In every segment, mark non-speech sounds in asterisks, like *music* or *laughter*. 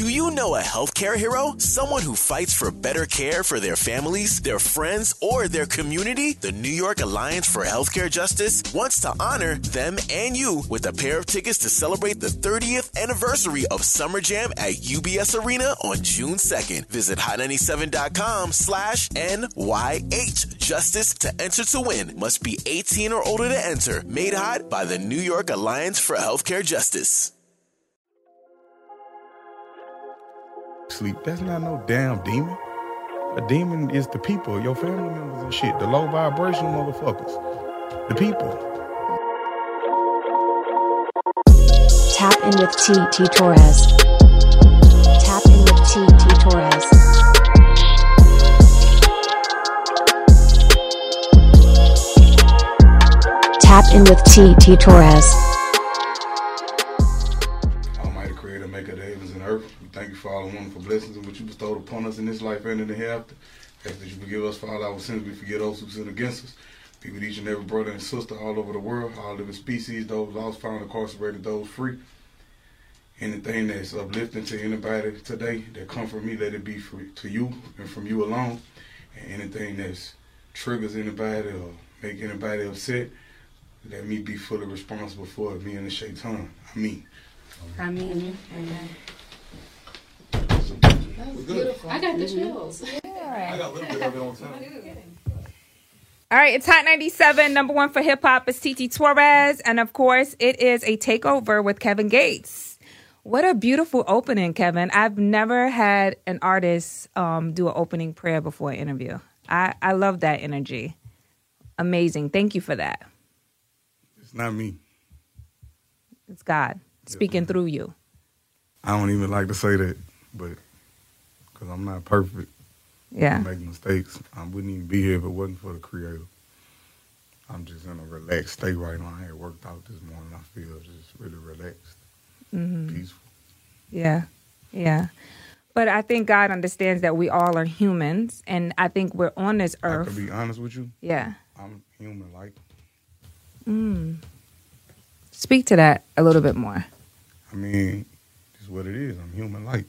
Do you know a healthcare hero? Someone who fights for better care for their families, their friends, or their community? The New York Alliance for Healthcare Justice wants to honor them and you with a pair of tickets to celebrate the 30th anniversary of Summer Jam at UBS Arena on June 2nd. Visit hot97.com slash NYH Justice to enter to win. Must be 18 or older to enter. Made hot by the New York Alliance for Healthcare Justice. Sleep. That's not no damn demon. A demon is the people, your family members and shit. The low vibrational motherfuckers. The people. Tap in with TT Torrez. Tap in with TT Torrez. Tap in with TT Torrez. Thank you for all the wonderful blessings and what you bestowed upon us in this life and in the hereafter. Ask that you forgive us for all our sins. We forget those who sin against us. Be with each and every brother and sister all over the world, all living species, those lost, found, incarcerated, those free. Anything that's uplifting to anybody today that come from me, let it be for, to you and from you alone. And anything that triggers anybody or make anybody upset, let me be fully responsible for it, me and the shaitan. I mean. I mean, We're good. I got the chills. I got a little bit of it on time. All right, it's Hot 97. Number one for hip hop is TT Torrez. And of course, it is a takeover with Kevin Gates. What a beautiful opening, Kevin. I've never had an artist um, do an opening prayer before an interview. I, I love that energy. Amazing. Thank you for that. It's not me. It's God speaking through you. I don't even like to say that, but because I'm not perfect, I Yeah. make mistakes. I wouldn't even be here if it wasn't for the Creator. I'm just in a relaxed state right now. I had worked out this morning. I feel just really relaxed, Mm-hmm. peaceful. Yeah. Yeah. But I think God understands that we all are humans. And I think we're on this I earth. could be honest with you. yeah. I'm human like. Mm. Speak to that a little bit more. I mean, it's what it is. I'm human like.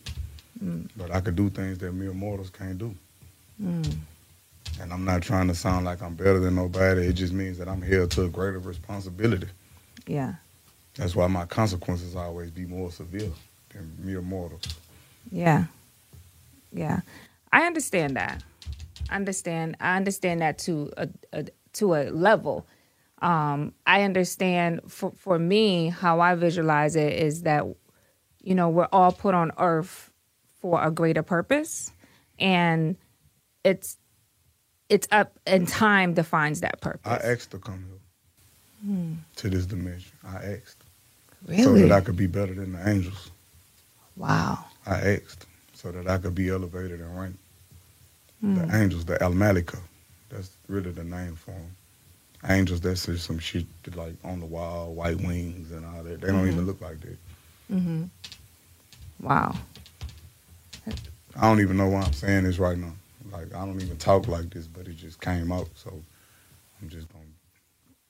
But I could do things that mere mortals can't do. And I'm not trying to sound like I'm better than nobody. It just means that I'm held to a greater responsibility. Yeah. That's why my consequences always be more severe than mere mortals. Yeah. Yeah. I understand that. I understand. I understand that to a, a to a level. Um, I understand for for me how I visualize it is that you know we're all put on earth for a greater purpose, and it's it's up and time defines that purpose. I asked to come here hmm. to this dimension. I asked so that I could be better than the angels. wow. I asked so that I could be elevated in rank. The hmm. angels, the Al Malika, that's really the name for them. Angels, that's just some shit that, like on the wall, white wings and all that. They don't even mm-hmm. look like that. Mm-hmm. Wow. I don't even know why I'm saying this right now. Like I don't even talk like this, but it just came out. So I'm just gonna.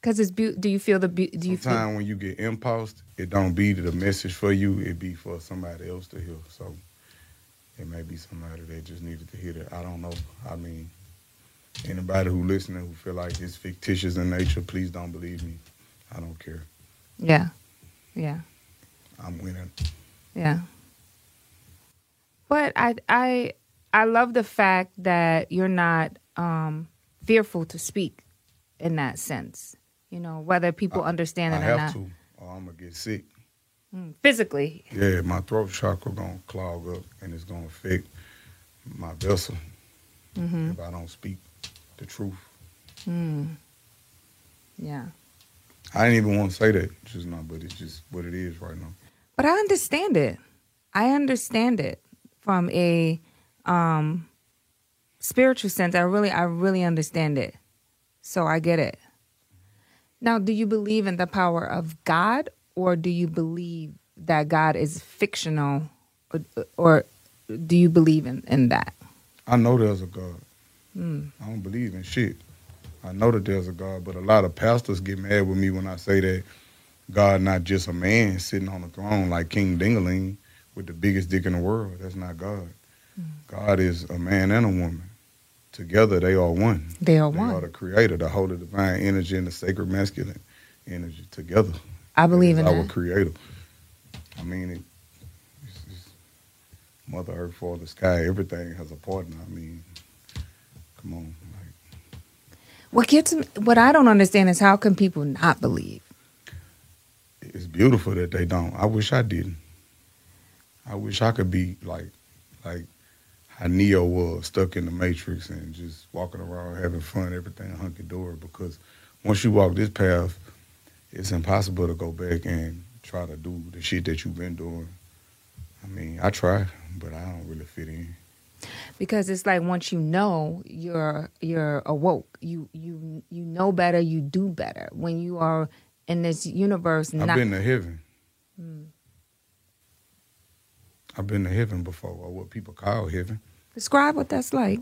Because it's be- do you feel the be- do you feel when you get impulsed, it don't be the message for you. It be for somebody else to hear. So it may be somebody that just needed to hear that. I don't know. I mean, anybody who listening who feel like it's fictitious in nature, please don't believe me. I don't care. yeah yeah I'm winning. Yeah. But I I I love the fact that you're not um fearful to speak in that sense. You know, whether people understand I it or have not. to, or I'm gonna get sick. Mm, physically. Yeah, my throat chakra gonna clog up, and it's gonna affect my vessel mm-hmm. if I don't speak the truth. Mm. Yeah. I didn't even want to say that just now, but it's just what it is right now. But I understand it. I understand it from a um spiritual sense. I really I really understand it. So I get it. Now, do you believe in the power of God or do you believe that God is fictional or, or do you believe in, in that? I know there's a God. I don't believe in shit. I know that there's a God, but a lot of pastors get mad with me when I say that God not just a man sitting on the throne like King Dingaling, with the biggest dick in the world. That's not God. God is a man and a woman. Together they are one. They are They one. are the creator, the holy divine energy and the sacred masculine energy together. I believe in our that. creator. I mean, it, it's, it's Mother Earth, Father Sky, everything has a partner. I mean, come on. Like, What gets me, what I don't understand is how can people not believe? it's beautiful that they don't. I wish I didn't. I wish I could be like, like how Neo was stuck in the Matrix and just walking around having fun, everything hunky dory. Because once you walk this path, it's impossible to go back and try to do the shit that you've been doing. I mean, I try, but I don't really fit in. Because it's like once you know, you're you're awoke. You you you know better. You do better when you are in this universe. I've been to heaven. Hmm. I've been to heaven before, or what people call heaven, describe what that's like.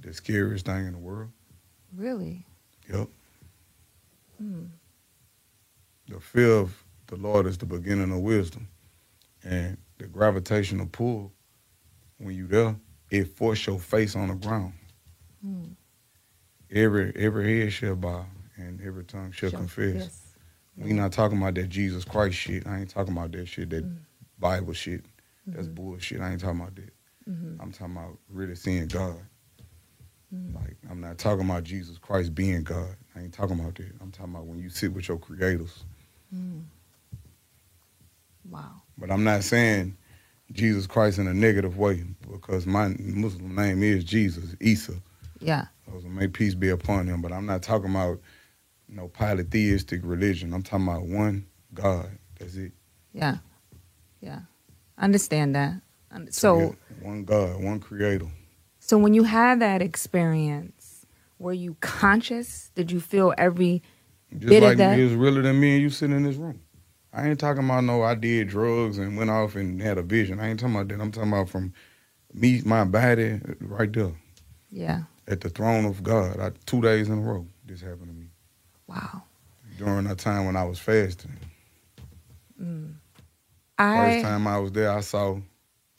the scariest thing in the world. Really, Yep. Hmm. The fear of the Lord is the beginning of wisdom. And the gravitational pull, when you there, it force your face on the ground. Hmm. Every every head shall bow and every tongue shall confess. Yes. We not talking about that Jesus Christ shit. I ain't talking about that shit, that hmm. Bible shit. That's mm-hmm. bullshit. I ain't talking about that. Mm-hmm. I'm talking about really seeing God. Mm-hmm. Like I'm not talking about Jesus Christ being God. I ain't talking about that. I'm talking about when you sit with your creators. Mm. Wow. But I'm not saying Jesus Christ in a negative way because my Muslim name is Jesus, Isa. Yeah. So may peace be upon him. But I'm not talking about no polytheistic religion. I'm talking about one God. That's it. Yeah. Yeah. Understand that. Um, so one God, one creator. so when you had that experience, were you conscious? Did you feel every Just Bit of like that- it was realer than me and you sitting in this room. I ain't talking about no I did drugs and went off and had a vision. I ain't talking about that. I'm talking about from me, my body, right there yeah. at the throne of God. I, two days in a row, this happened to me Wow. during a time when I was fasting. First I time I was there, I saw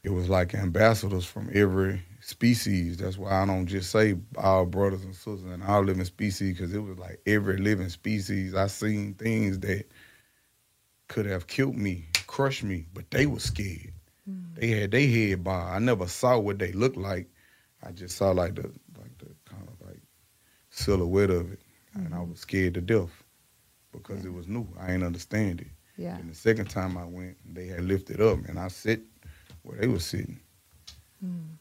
it was like ambassadors from every species. That's why I don't just say all brothers and sisters and all living species because it was like every living species. I seen things that could have killed me, crushed me, but they were scared. Hmm. They had their head bowed. I never saw what they looked like. I just saw like the like the kind of like silhouette of it, and I hmm. was scared to death because it was new. I ain't understand it. Yeah. And the second time I went, they had lifted up, and I sit where they were sitting. Hmm.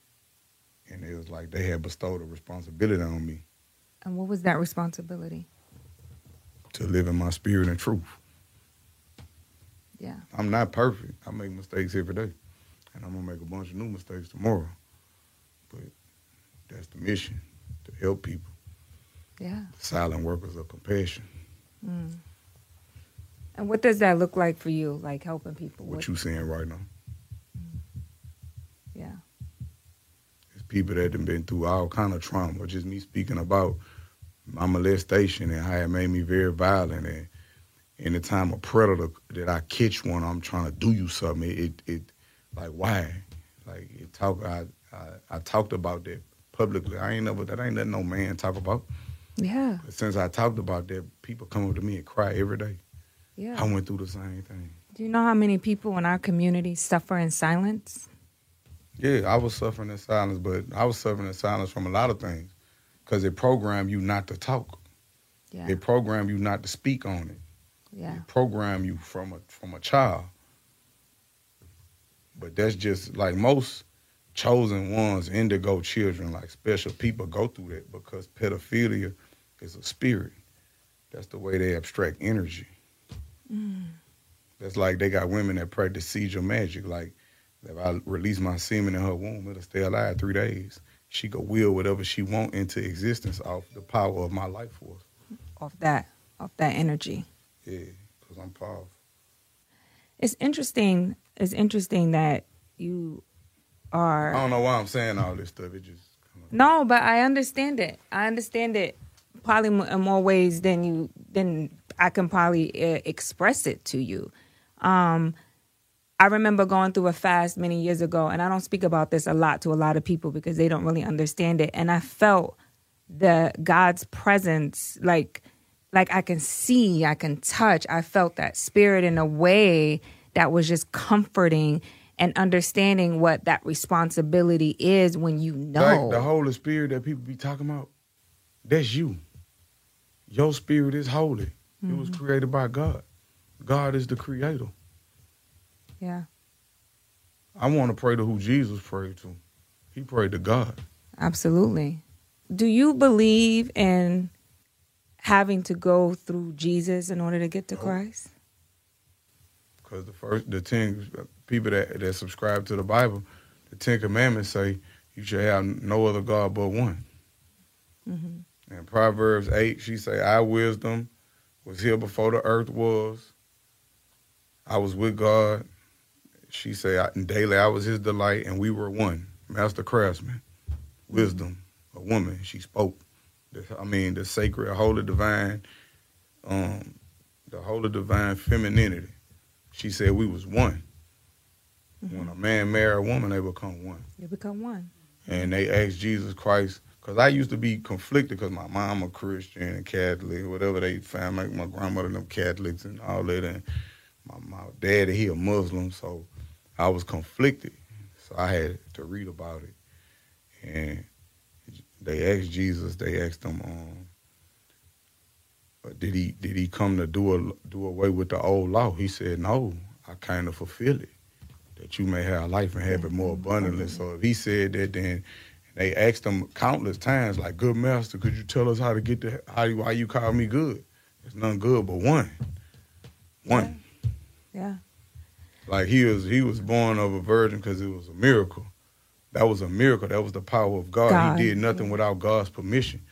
And it was like they had bestowed a responsibility on me And what was that responsibility? to live in my spirit and truth. Yeah. I'm not perfect. I make mistakes every day, and I'm gonna make a bunch of new mistakes tomorrow. But that's the mission to help people. Yeah. Silent workers of compassion. Hmm. And what does that look like for you? Like helping people? What What- you seeing right now? Mm-hmm. yeah. It's people that have been through all kind of trauma. Just me speaking about my molestation and how it made me very violent. And anytime a predator that I catch one, I'm trying to do you something. It, it, it like why? Like it talk. I, I I talked about that publicly. I ain't never that ain't nothing no man talk about. Yeah. But since I talked about that, people come up to me and cry every day. Yeah. I went through the same thing. Do you know how many people in our community suffer in silence? Yeah, I was suffering in silence, but I was suffering in silence from a lot of things because it programmed you not to talk. Yeah. It programmed you not to speak on it. Yeah. It programmed you from a from a child. But that's just like most chosen ones, indigo children, like special people go through that because pedophilia is a spirit. That's the way they abstract energy. Mm. That's like they got women that practice seizure magic. Like if I release my semen in her womb, it'll stay alive three days. She could will whatever she want into existence off the power of my life force. Off that, off that energy. Yeah, because I'm powerful. It's interesting. It's interesting that you are. I don't know why I'm saying all this stuff. It just No, but I understand it. I understand it probably in more ways than you than I can probably uh, express it to you. Um, I remember going through a fast many years ago, and I don't speak about this a lot to a lot of people because they don't really understand it. And I felt the God's presence, like like I can see, I can touch. I felt that spirit in a way that was just comforting and understanding what that responsibility is when you know. Like the Holy Spirit that people be talking about, that's you. Your spirit is holy. It was Mm-hmm. created by God. God is the creator. yeah, I want to pray to who Jesus prayed to. He prayed to God. absolutely. Do you believe in having to go through Jesus in order to get to Christ? Because the first, the ten people that, that subscribe to the Bible, the Ten Commandments say you should have no other God but one. Mm-hmm. In Proverbs 8, she say, I wisdom was here before the earth was. I was with God. She say, "I- and daily I was his delight, and we were one. Master craftsman, wisdom, a woman. She spoke. I mean, the sacred, holy, divine, um, the holy, divine femininity. She said we was one. When a man marry a woman, they become one They become one. and they asked Jesus Christ because I used to be conflicted because my mom a Christian and Catholic, whatever they found, like my grandmother and them Catholics and all that, and my, my daddy he a Muslim, so I was conflicted. So I had to read about it, and they asked Jesus, they asked him, um, did he did he come to do a, do away with the old law? He said, no, I kind of fulfill it, that you may have life and have it more abundantly. So if he said that, then they asked him countless times, like, "Good master, could you tell us how to get the how you, why you call me good? It's none good but one, one." Yeah. Like he was he was born of a virgin because it was a miracle. That was a miracle. That was the power of God. God, He did nothing without God's permission.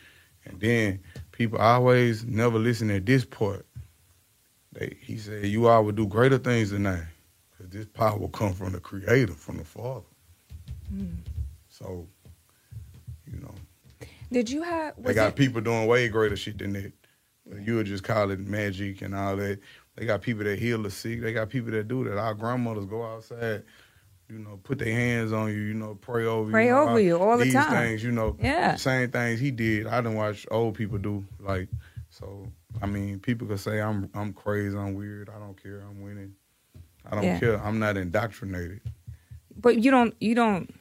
And then people always never listen at this part. They, he said, "You all will do greater things than I, because this power will come from the Creator, from the Father." Hmm. So, you know, Did you have? they got people doing way greater shit than that. You would just call it magic and all that. They got people that heal the sick. They got people that do that. Our grandmothers go outside, you know, put their hands on you, you know, pray over Pray you. know, over you all the these time. things, you know, Yeah. same things he did. I didn't watch old people do. Like, so I mean, people could say I'm I'm crazy, I'm weird. I don't care. I'm winning. I don't Yeah. care. I'm not indoctrinated. but you don't. You don't.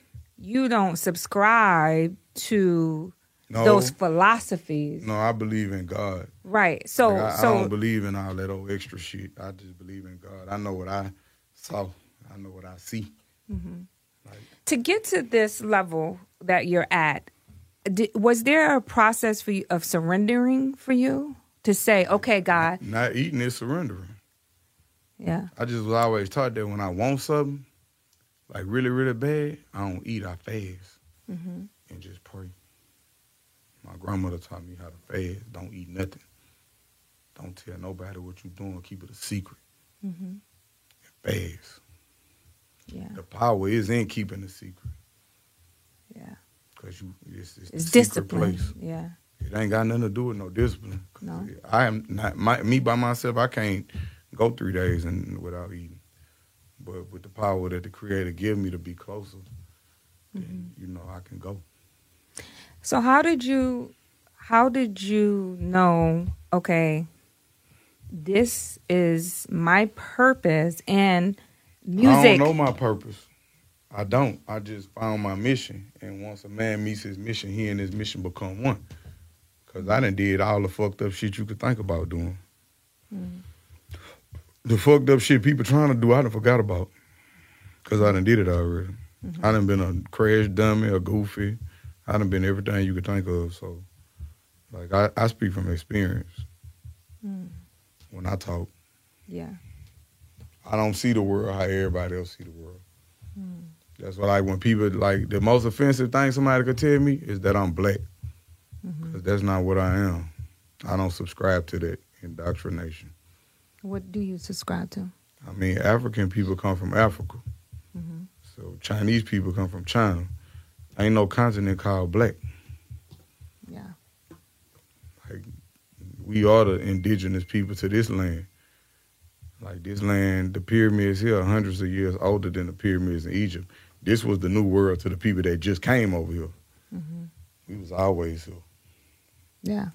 You don't subscribe to No, those philosophies, no, I believe in God. right? So, Like, I, I don't believe in all that old extra shit. I just believe in God. I know what I saw. I know what I see. Mm-hmm. to get to this level that you're at, di was there a process for you of surrendering for you to say, "Okay, God, Not eating is surrendering. yeah, I just was always taught that when I want something, like really, really bad, I don't eat. I fast mm-hmm. and just pray. My grandmother taught me how to fast. Don't eat nothing. Don't tell nobody what you're doing. Keep it a secret. Mm-hmm. And fast. yeah, The power is in keeping the secret. yeah"? Cause you, it's, it's, It's discipline. place. Yeah, It ain't got nothing to do with no discipline. No. I am not my, me by myself. I can't go three days and without eating. But with the power that the Creator give me to be closer, then mm-hmm. you know I can go. So how did you how did you know okay this is my purpose and I music don't know my purpose. I don't. I just found my mission, and once a man meets his mission, he and his mission become one. Cause I done did all the fucked up shit you could think about doing. Mm-hmm. The fucked up shit people trying to do, I done forgot about. Cause I done did it already. Mm-hmm. I done been a crash dummy, a goofy. I done been everything you could think of. So, like, I, I speak from experience mm. when I talk. yeah I don't see the world how everybody else see the world. Mm. That's why, like, when people like the most offensive thing somebody could tell me is that I'm black, mm-hmm. because that's not what I am. I don't subscribe to that indoctrination. What do you subscribe to I mean, African people come from Africa, so Chinese people come from China. Ain't no continent called black. yeah Like, we are the indigenous people to this land. Like this land, the pyramids here are hundreds of years older than the pyramids in Egypt. This was the new world to the people that just came over here. Mm-hmm. We was always here. Yeah.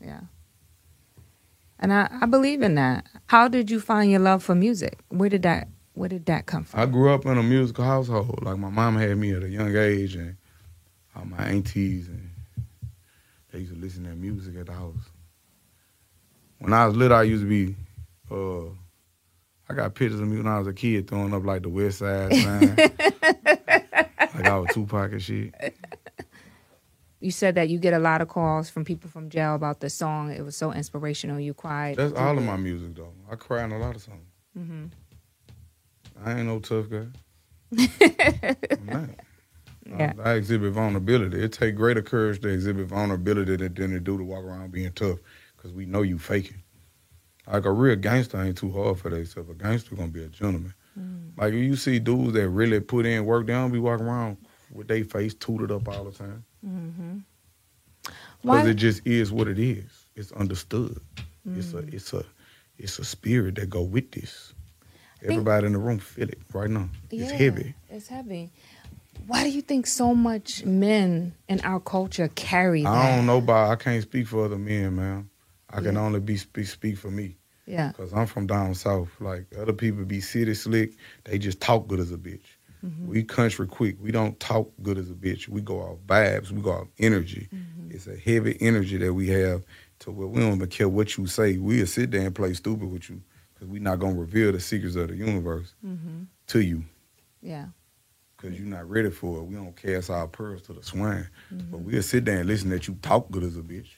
Yeah. And I, I believe in that. How did you find your love for music? Where did that where did that come from? I grew up in a musical household. Like my mom had me at a young age, and all my aunties and they used to listen to music at the house. When I was little, I used to be. Uh, I got pictures of me when I was a kid throwing up like the West Side sign, *laughs* like I was Tupac and shit. You said that you get a lot of calls from people from jail about the song. It was so inspirational. You cried. That's all of my music though. I cry in a lot of songs. Mm-hmm. I ain't no tough guy. *laughs* Yeah. I, I exhibit vulnerability. It take greater courage to exhibit vulnerability than, than it do to walk around being tough, because we know you faking. Like a real gangster ain't too hard for themselves. A gangster gonna be a gentleman. Mm. Like you see dudes that really put in work, they don't be walking around with their face tooted up all the time. Mm-hmm. Because it just is what it is. It's understood. It's Mm. a it's a it's a spirit that go with this. Everybody in the room feel it right now. It's heavy. It's heavy. Why do you think so much men in our culture carry that? I don't know about I can't speak for other men, man. I can Yeah. only be speak speak for me. Yeah. Cause I'm from down south. Like other people be city slick, they just talk good as a bitch. Mm-hmm. We country quick. We don't talk good as a bitch. We go off vibes. We go off energy. Mm-hmm. It's a heavy energy that we have to where we don't even care what you say. We'll sit there and play stupid with you because we're not gonna reveal the secrets of the universe Mm-hmm. to you Yeah. because you're not ready for it. We don't cast our pearls to the swine. Mm-hmm. But we'll sit there and listen that you talk good as a bitch.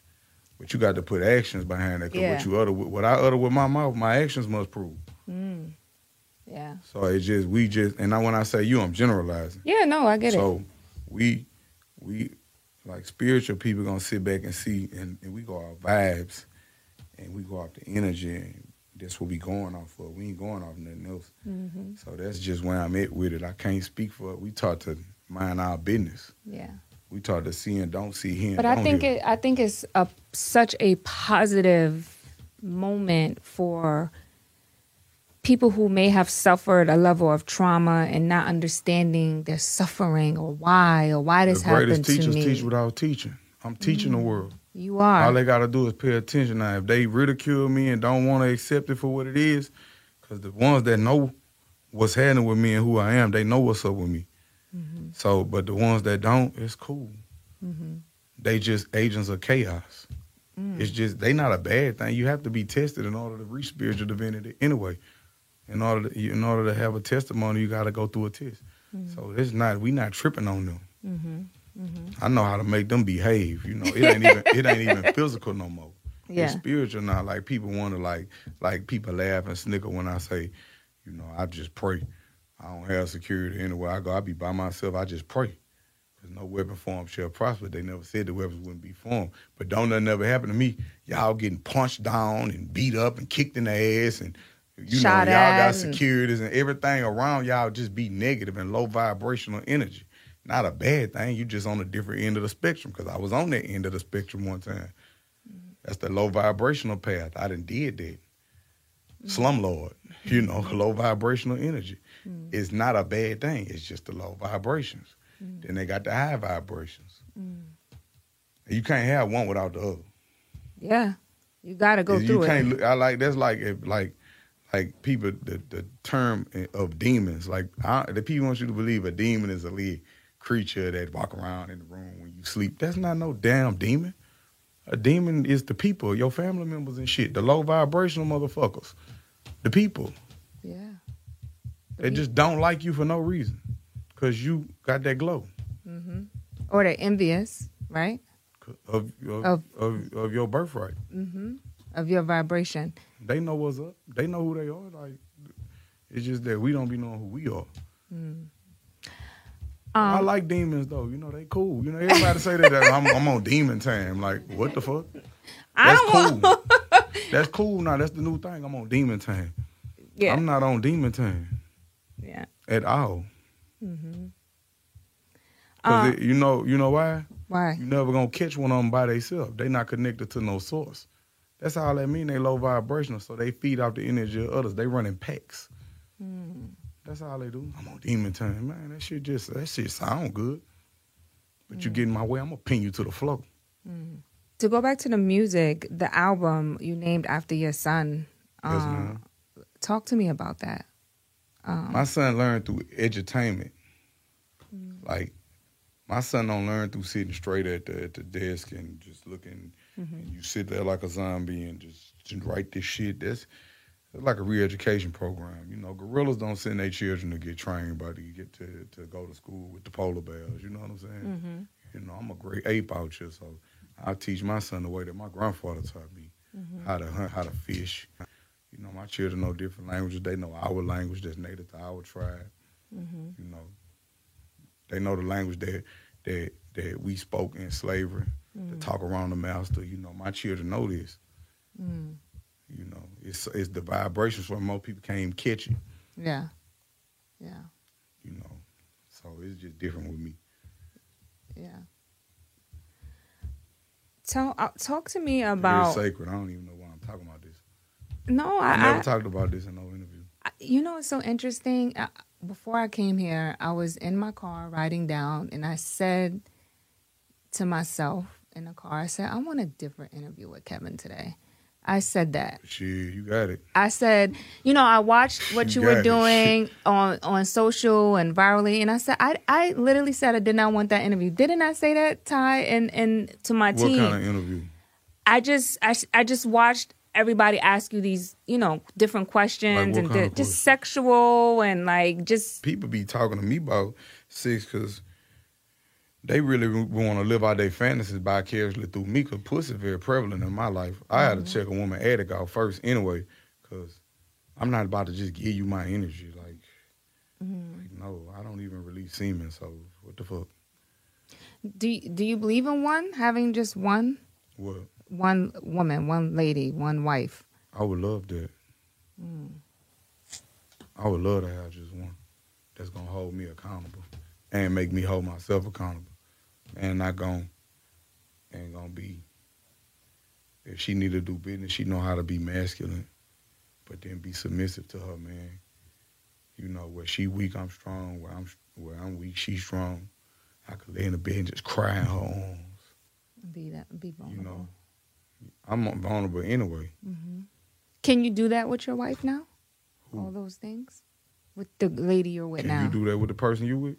But you got to put actions behind that. Cause Yeah. what you utter what I utter with my mouth, my actions must prove. Mm. Yeah. So it just we just and now when I say you, I'm generalizing. Yeah. No, I get it. so we we like spiritual people gonna sit back and see and, and we go off vibes and we go off the energy and that's what we going off of. We ain't going off nothing else. Mm-hmm. So that's just where I'm at with it. I can't speak for it. We taught to mind our business. Yeah. We taught to see and don't see, him. But I think hear. it. I think it's a such a positive moment for people who may have suffered a level of trauma and not understanding their suffering or why or why this happened. the greatest happened to teachers teach without teaching. I'm teaching the world. you are. All they got to do is pay attention. Now, if they ridicule me and don't want to accept it for what it is, because the ones that know what's happening with me and who I am, they know what's up with me. Mm-hmm. So, but the ones that don't, it's cool. Mm-hmm. They just agents of chaos. Mm. It's just they not a bad thing. You have to be tested in order to reach spiritual divinity anyway. In order to, in order to have a testimony, you got to go through a test. So it's not we not tripping on them. Mm-hmm. I know how to make them behave. You know, it ain't even it ain't even *laughs* physical no more. Yeah. It's spiritual now. Like people want to like like people laugh and snicker when I say, you know, I just pray. I don't have security anywhere I go. I be by myself. I just pray. Cause no weapon formed shall prosper. They never said the weapons wouldn't be formed. But don't nothing ever happen to me. Y'all getting punched down and beat up and kicked in the ass and you Shot know, y'all got securities and everything around y'all just be negative and low vibrational energy. Not a bad thing. You just on a different end of the spectrum. Cause I was on that end of the spectrum one time. That's the low vibrational path. I done did that. Mm-hmm. Slumlord, you know, *laughs* low mm-hmm. vibrational energy. Mm-hmm. It's not a bad thing. It's just the low vibrations. Then they got the high vibrations. You can't have one without the other. Yeah. You got to go through it. you through can't. it. I like that's like if like like people the the term of demons. Like I, the people want you to believe a demon is a little creature that walk around in the room when you sleep. That's not no damn demon. A demon is the people, your family members and shit. The low vibrational motherfuckers, the people. Yeah. They just don't like you for no reason, cause you got that glow Mm-hmm. Or they're envious, right? of of, Of- of, of your birthright. Mm-hmm. Of your vibration. They know what's up. They know who they are. Like it's just that we don't be knowing who we are. I Um, like demons though. You know they cool. You know everybody say that I'm, I'm on demon time. Like what the fuck? That's cool. *laughs* That's cool. Now that's the new thing. I'm on demon time. yeah. I'm not on demon time yeah. at all. Mm-hmm. Cause Uh, it- you know you know why? why? You never gonna catch one of them by themselves. They not connected to no source. That's all that mean. They low vibrational, so they feed off the energy of others. They run in packs. That's all they do. I'm on demon time, man. That shit just that shit sound good. But you get in my way, I'm gonna pin you to the floor. To go back to the music, the album you named after your son. Yes, um, ma'am. Talk to me about that. My son learned through edutainment. Mm. Like my son don't learn through sitting straight at the at the desk and just looking. Mm-hmm. And you sit there like a zombie and just, just write this shit. That's like a re-education program. You know, gorillas don't send their children to get trained, but to get to to go to school with the polar bears. You know what I'm saying? Mm-hmm. You know, I'm a great ape out here, so I teach my son the way that my grandfather taught me Mm-hmm. how to hunt, how to fish. You know, my children know different languages. They know our language that's native to our tribe. Mm-hmm. You know, they know the language that that that we spoke in slavery to talk around the master. You know, my children know this. Mm. You know, it's it's the vibrations where most people can't even catch it. Yeah. Yeah. You know, so it's just different with me. Yeah. Tell uh, talk to me about sacred. I don't even know why I'm talking about this. no. I, I, never I, talked about this in no interview. I- you know, it's so interesting. Uh, before I came here, I was in my car riding down, and I said to myself in the car, I said, I want a different interview with Kevin today. I said that. Shit, you got it. I said, you know, I watched what you You were it. doing on on social and virally, and I said, I I literally said I did not want that interview. Didn't I say that, Ty, and and to my What team? What kind of interview? I just I, I just watched everybody ask you these you know different questions Like and di- just sexual and like just People be talking to me about sex because they really want to live out their fantasies vicariously through me. Cause pussy very prevalent in my life. I had to mm-hmm. check a woman attic out first anyway, cause I'm not about to just give you my energy. Like, mm-hmm. like no, I don't even release semen. So what the fuck? do you, do you believe in one having just one What? one woman one lady one wife I would love that. Mm. I would love to have just one that's gonna hold me accountable and make me hold myself accountable, and not gonna ain't gonna be. If she need to do business, she know how to be masculine, but then be submissive to her man. You know where she weak, I'm strong. Where I'm where I'm weak, she's strong. I could lay in the bed and just cry in her arms. be that be vulnerable You know, I'm vulnerable anyway. can you do that with your wife now Who? all those things with the lady you're with Can now you do that with the person you with?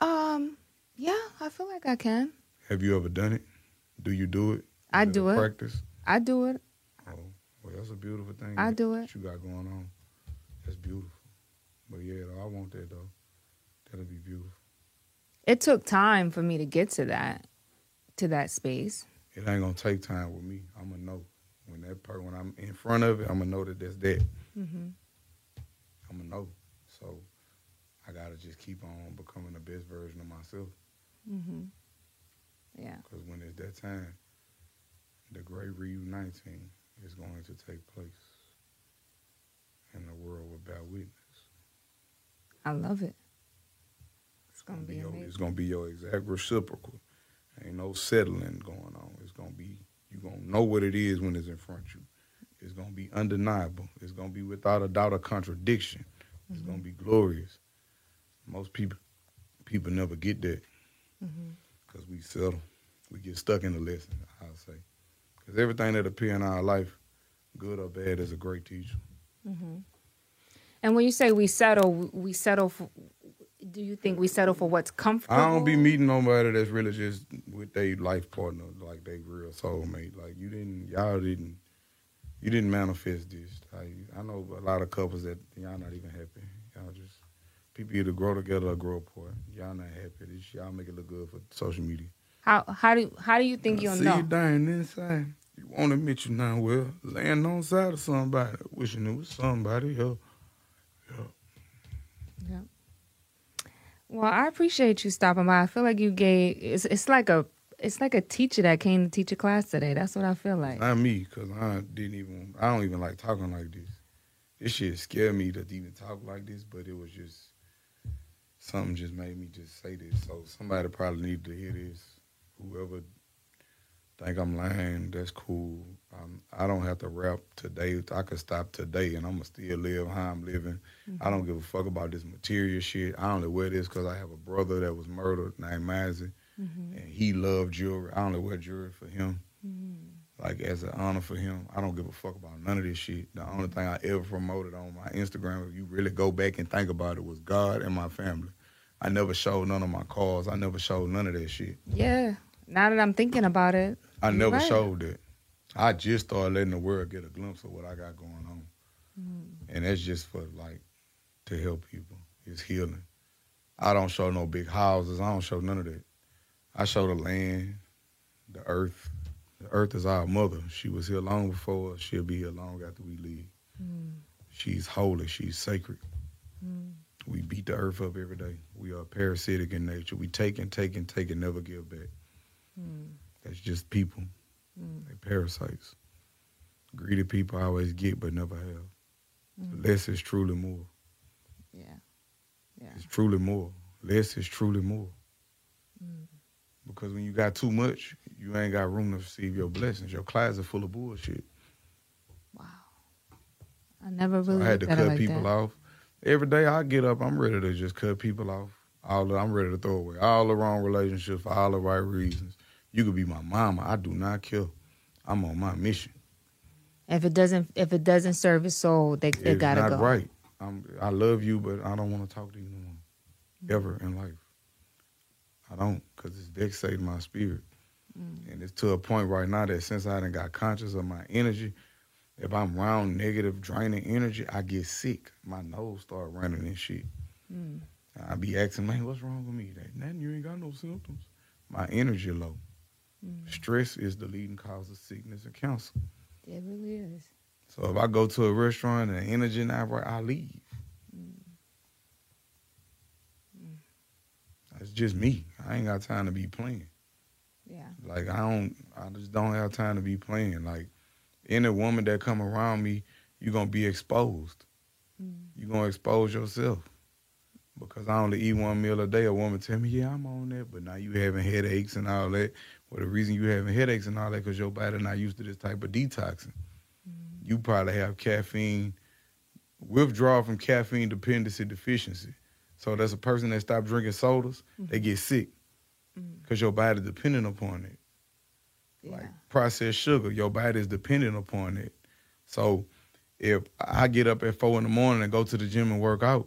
um yeah i feel like i can Have you ever done it? Do you do it? I do it. Practice. i do it Oh, well, that's a beautiful thing. I that- do it. you got going on. That's beautiful. But yeah, I want that though. That'll be beautiful. it took time for me to get to that to that space It ain't gonna take time with me. I'm gonna know when that part when I'm in front of it. I'm gonna know that that's that. mm-hmm. I'm gonna know. So I gotta just keep on becoming the best version of myself. Mm-hmm. yeah Because when it's that time, the great reuniting is going to take place, and the world will bear witness. i love it it's gonna gonna be be your, it's gonna be your exact reciprocal. Ain't no settling going on. It's gonna be you gonna know what it is when it's in front of you. It's gonna be undeniable. It's gonna be without a doubt a contradiction. It's gonna be glorious. Most people people never get that Mm-hmm. because we settle. We get stuck in the lesson. I'll say because everything that appear in our life, good or bad, is a great teacher. Mm-hmm. And when you say we settle, we settle for. Do you think we settle for what's comfortable? I don't be meeting nobody that's really just with their life partner, like they real soulmate. Like you didn't, y'all didn't, you didn't manifest this. I, I know a lot of couples that y'all not even happy. Y'all just people either grow together or grow apart. Y'all not happy. This y'all make it look good for social media. How how do how do you think you'll See know? you dying inside. You won't admit you not well. Laying on side of somebody, wishing it was somebody else. Yeah. Well, I appreciate you stopping by. I feel like you gave it's it's like a it's like a teacher that came to teach a class today. That's what I feel like. Not me, cause I didn't even. I don't even like talking like this. This shit scared me to even talk like this, but it was just something just made me just say this. So somebody probably needed to hear this. Whoever think I'm lying, that's cool. Um, I don't have to rap today. I could stop today and I'm gonna still live how I'm living. I don't give a fuck about this material shit. I only wear this because I have a brother that was murdered named Mazzy, and he loved jewelry. I only wear jewelry for him, like as an honor for him. I don't give a fuck about none of this shit. The only thing I ever promoted on my Instagram, if you really go back and think about it, was God and my family. I never showed none of my cars. I never showed none of that shit. Yeah. Now that I'm thinking about it, I never right. showed it. I just started letting the world get a glimpse of what I got going on. Mm. And that's just for like to help people. It's healing. I don't show no big houses. I don't show none of that. I show the land, the earth. The earth is our mother. She was here long before us. She'll be here long after we leave. Hmm. She's holy. She's sacred. Hmm. We beat the earth up every day. We are parasitic in nature. We take and take and take and never give back. Hmm. That's just people. They're parasites. Greedy people always get but never have. Less is truly more. yeah. Yeah. It's truly more. Less is truly more. Because when you got too much, you ain't got room to receive your blessings. Your closet full of bullshit. Wow. I never So really I had to cut like people that. off. Every day I get up, I'm ready to just cut people off. All the, I'm ready to throw away all the wrong relationships for all the right reasons. You could be my mama. I do not care. I'm on my mission. If it doesn't, if it doesn't serve his soul, they, they it's gotta not go. right. I'm, I love you, but I don't want to talk to you no more, ever in life. I don't, cause it's vexating my spirit, Mm. and it's to a point right now that since I done got conscious of my energy, if I'm around negative, draining energy, I get sick. My nose start running and shit. Mm. I be asking, man, what's wrong with me? That nothing. You ain't got no symptoms. My energy low. Mm. Stress is the leading cause of sickness and cancer. It really is. So if I go to a restaurant and the energy not right, I leave. That's just me. I ain't got time to be playing. Yeah. Like I don't, I just don't have time to be playing. Like any woman that come around me, you're gonna be exposed. Mm. You're gonna expose yourself because I only eat one meal a day. A woman tell me, yeah, I'm on that, but now you having headaches and all that. Well, the reason you having headaches and all that because your body not used to this type of detoxing. Mm. You probably have caffeine withdrawal from caffeine dependency deficiency. So that's a person that stopped drinking sodas, they mm-hmm. get sick mm-hmm. because your body dependent upon it Yeah. like processed sugar. Your body is dependent upon it. So if I get up at four in the morning and go to the gym and work out,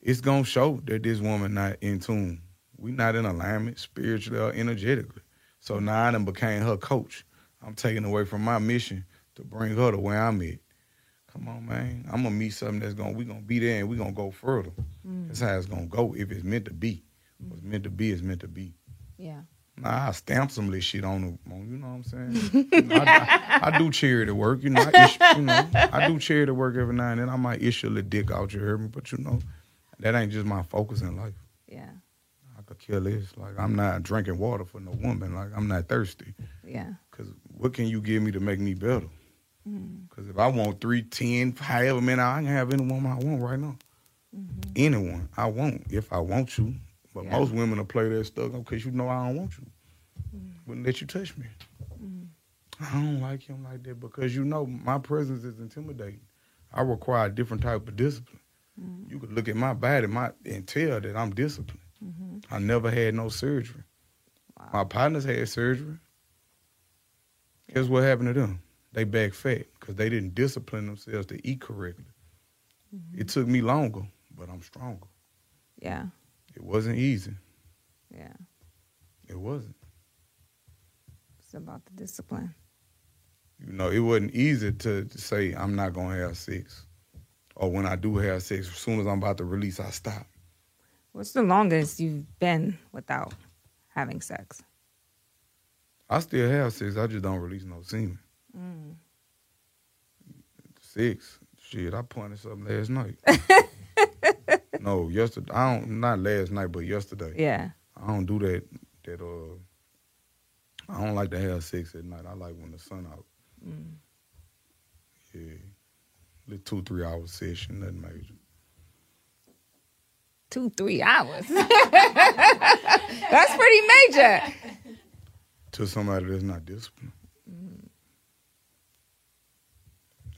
it's gonna show that this woman not in tune. We not in alignment spiritually or energetically. So now I done became her coach. I'm taking away from my mission to bring her to where I'm at. Come on, man. I'm gonna meet something that's gonna we gonna be there and we gonna go further. Mm. That's how it's gonna go if it's meant to be. Mm. What's meant to be is meant to be. Yeah. Nah, I stamp some of this shit on the, on, you know what I'm saying? *laughs* You know, I, I, I do charity work, you know. I issue, you know, I do charity work every now and then. I might issue a little dick out, you heard me? But you know, that ain't just my focus in life. Yeah. I could kill this. Like I'm not drinking water for no woman. Like I'm not thirsty. Yeah. Cause what can you give me to make me better? Mm-hmm. Cause if I want three, ten, however many, I can have any woman I want right now. Mm-hmm. Anyone I want if I want you. But Yeah. most women will play that stuff because you know I don't want you. Mm-hmm. Wouldn't let you touch me. I don't like him like that because you know my presence is intimidating. I require a different type of discipline. You could look at my body my, and tell that I'm disciplined. I never had no surgery. My partners had surgery. Guess what happened to them? They back fat because they didn't discipline themselves to eat correctly. Mm-hmm. It took me longer, but I'm stronger. Yeah. It wasn't easy. Yeah. It wasn't. It's about the discipline. You know, it wasn't easy to, to say I'm not gonna have sex, or when I do have sex, as soon as I'm about to release, I stop. What's the longest you've been without having sex? I still have sex. I just don't release no semen. Sex, shit. I pointed something last night. *laughs* no, yesterday. I don't. Not last night, but yesterday. Yeah. I don't do that. That uh, I don't like to have sex at night. I like when the sun out. Yeah, little two three hour session, nothing major. Two, three hours. *laughs* That's pretty major. to somebody that's not disciplined.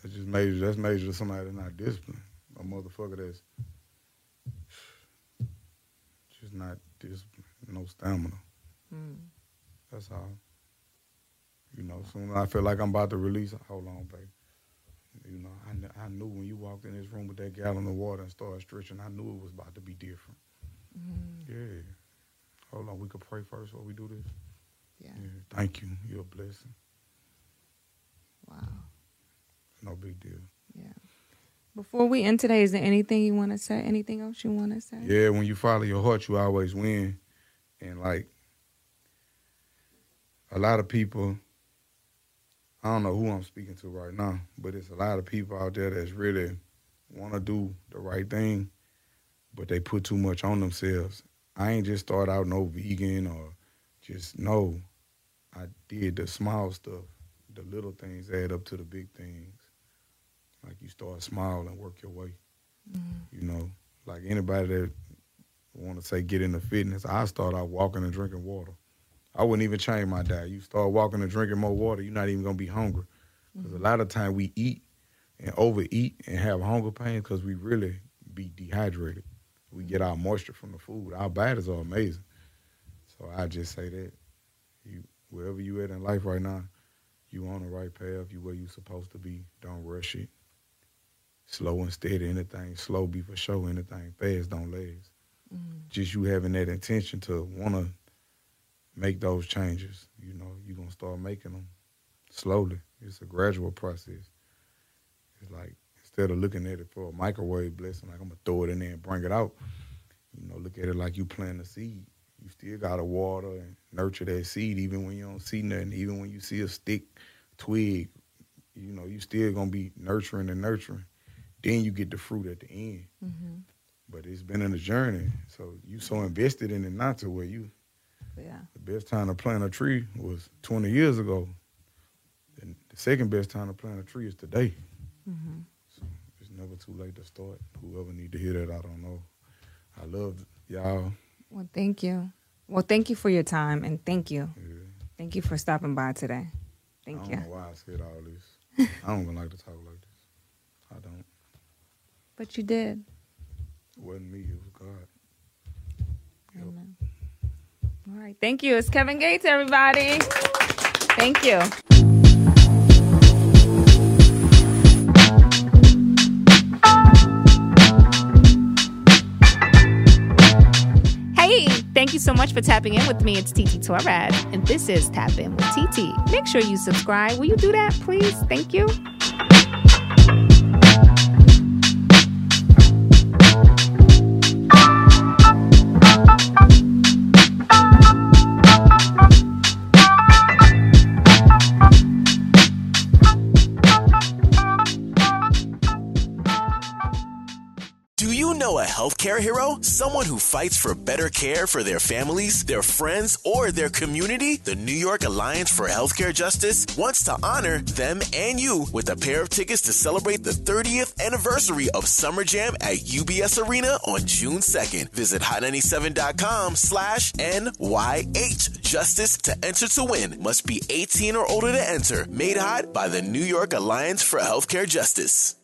That's just major. That's major to somebody that's not disciplined. A motherfucker that's just not disciplined, no stamina. Hmm. That's all. You know, soon as I feel like I'm about to release, hold on, baby. You know, I, kn- I knew when you walked in this room with that gallon of water and started stretching, I knew it was about to be different. Mm-hmm. Yeah. Hold on, we could pray first while we do this. Yeah. Yeah. Thank you. You're a blessing. Wow. No big deal. Yeah. Before we end today, is there anything you want to say? Anything else you want to say? Yeah, when you follow your heart, you always win. And like a lot of people, I don't know who I'm speaking to right now, but it's a lot of people out there that's really want to do the right thing, but they put too much on themselves. I ain't just start out no vegan or just no. I did the small stuff. The little things add up to the big things. Like you start small and work your way. Mm-hmm. You know, like anybody that want to say get into fitness, I start out walking and drinking water. I wouldn't even change my diet. You start walking and drinking more water, you're not even gonna be hungry. Because a mm-hmm. lot of time we eat and overeat and have hunger pains because we really be dehydrated. We get our moisture from the food. Our bodies are amazing. So I just say that you wherever you at in life right now, you on the right path. You where you supposed to be. Don't rush it. Slow and steady. Anything slow be for sure. Anything fast don't last. Mm-hmm. Just you having that intention to want to make those changes. You know, you're gonna start making them slowly. It's a gradual process. It's like instead of looking at it for a microwave blessing, like I'm gonna throw it in there and bring it out. You know, look at it like you plant a seed. You still gotta water and nurture that seed, even when you don't see nothing. Even when you see a stick, twig, you know, you still gonna be nurturing and nurturing. Then you get the fruit at the end. But it's been in a journey, so you so invested in it not to where you Yeah. the best time to plant a tree was 20 years ago. And the second best time to plant a tree is today. Mm-hmm. So it's never too late to start. Whoever need to hear that, I don't know. I love y'all. Well, thank you. Well, thank you for your time and thank you. Yeah. Thank you for stopping by today. I Thank don't you. know why I said all this. *laughs* I don't even like to talk like this. I don't. But you did. It wasn't me. It was God. Yep. Amen. All right. Thank you. It's Kevin Gates, everybody. Thank you. Hey, thank you so much for tapping in with me. It's TT Torrez, and this is Tap In with TT. Make sure you subscribe. Will you do that, please? Thank you. Healthcare hero? Someone who fights for better care for their families, their friends, or their community? The New York Alliance for Healthcare Justice wants to honor them and you with a pair of tickets to celebrate the 30th anniversary of Summer Jam at UBS Arena on June 2nd. Visit hot97.com slash NYH Justice to enter to win. Must be 18 or older to enter. Made hot by the New York Alliance for Healthcare Justice.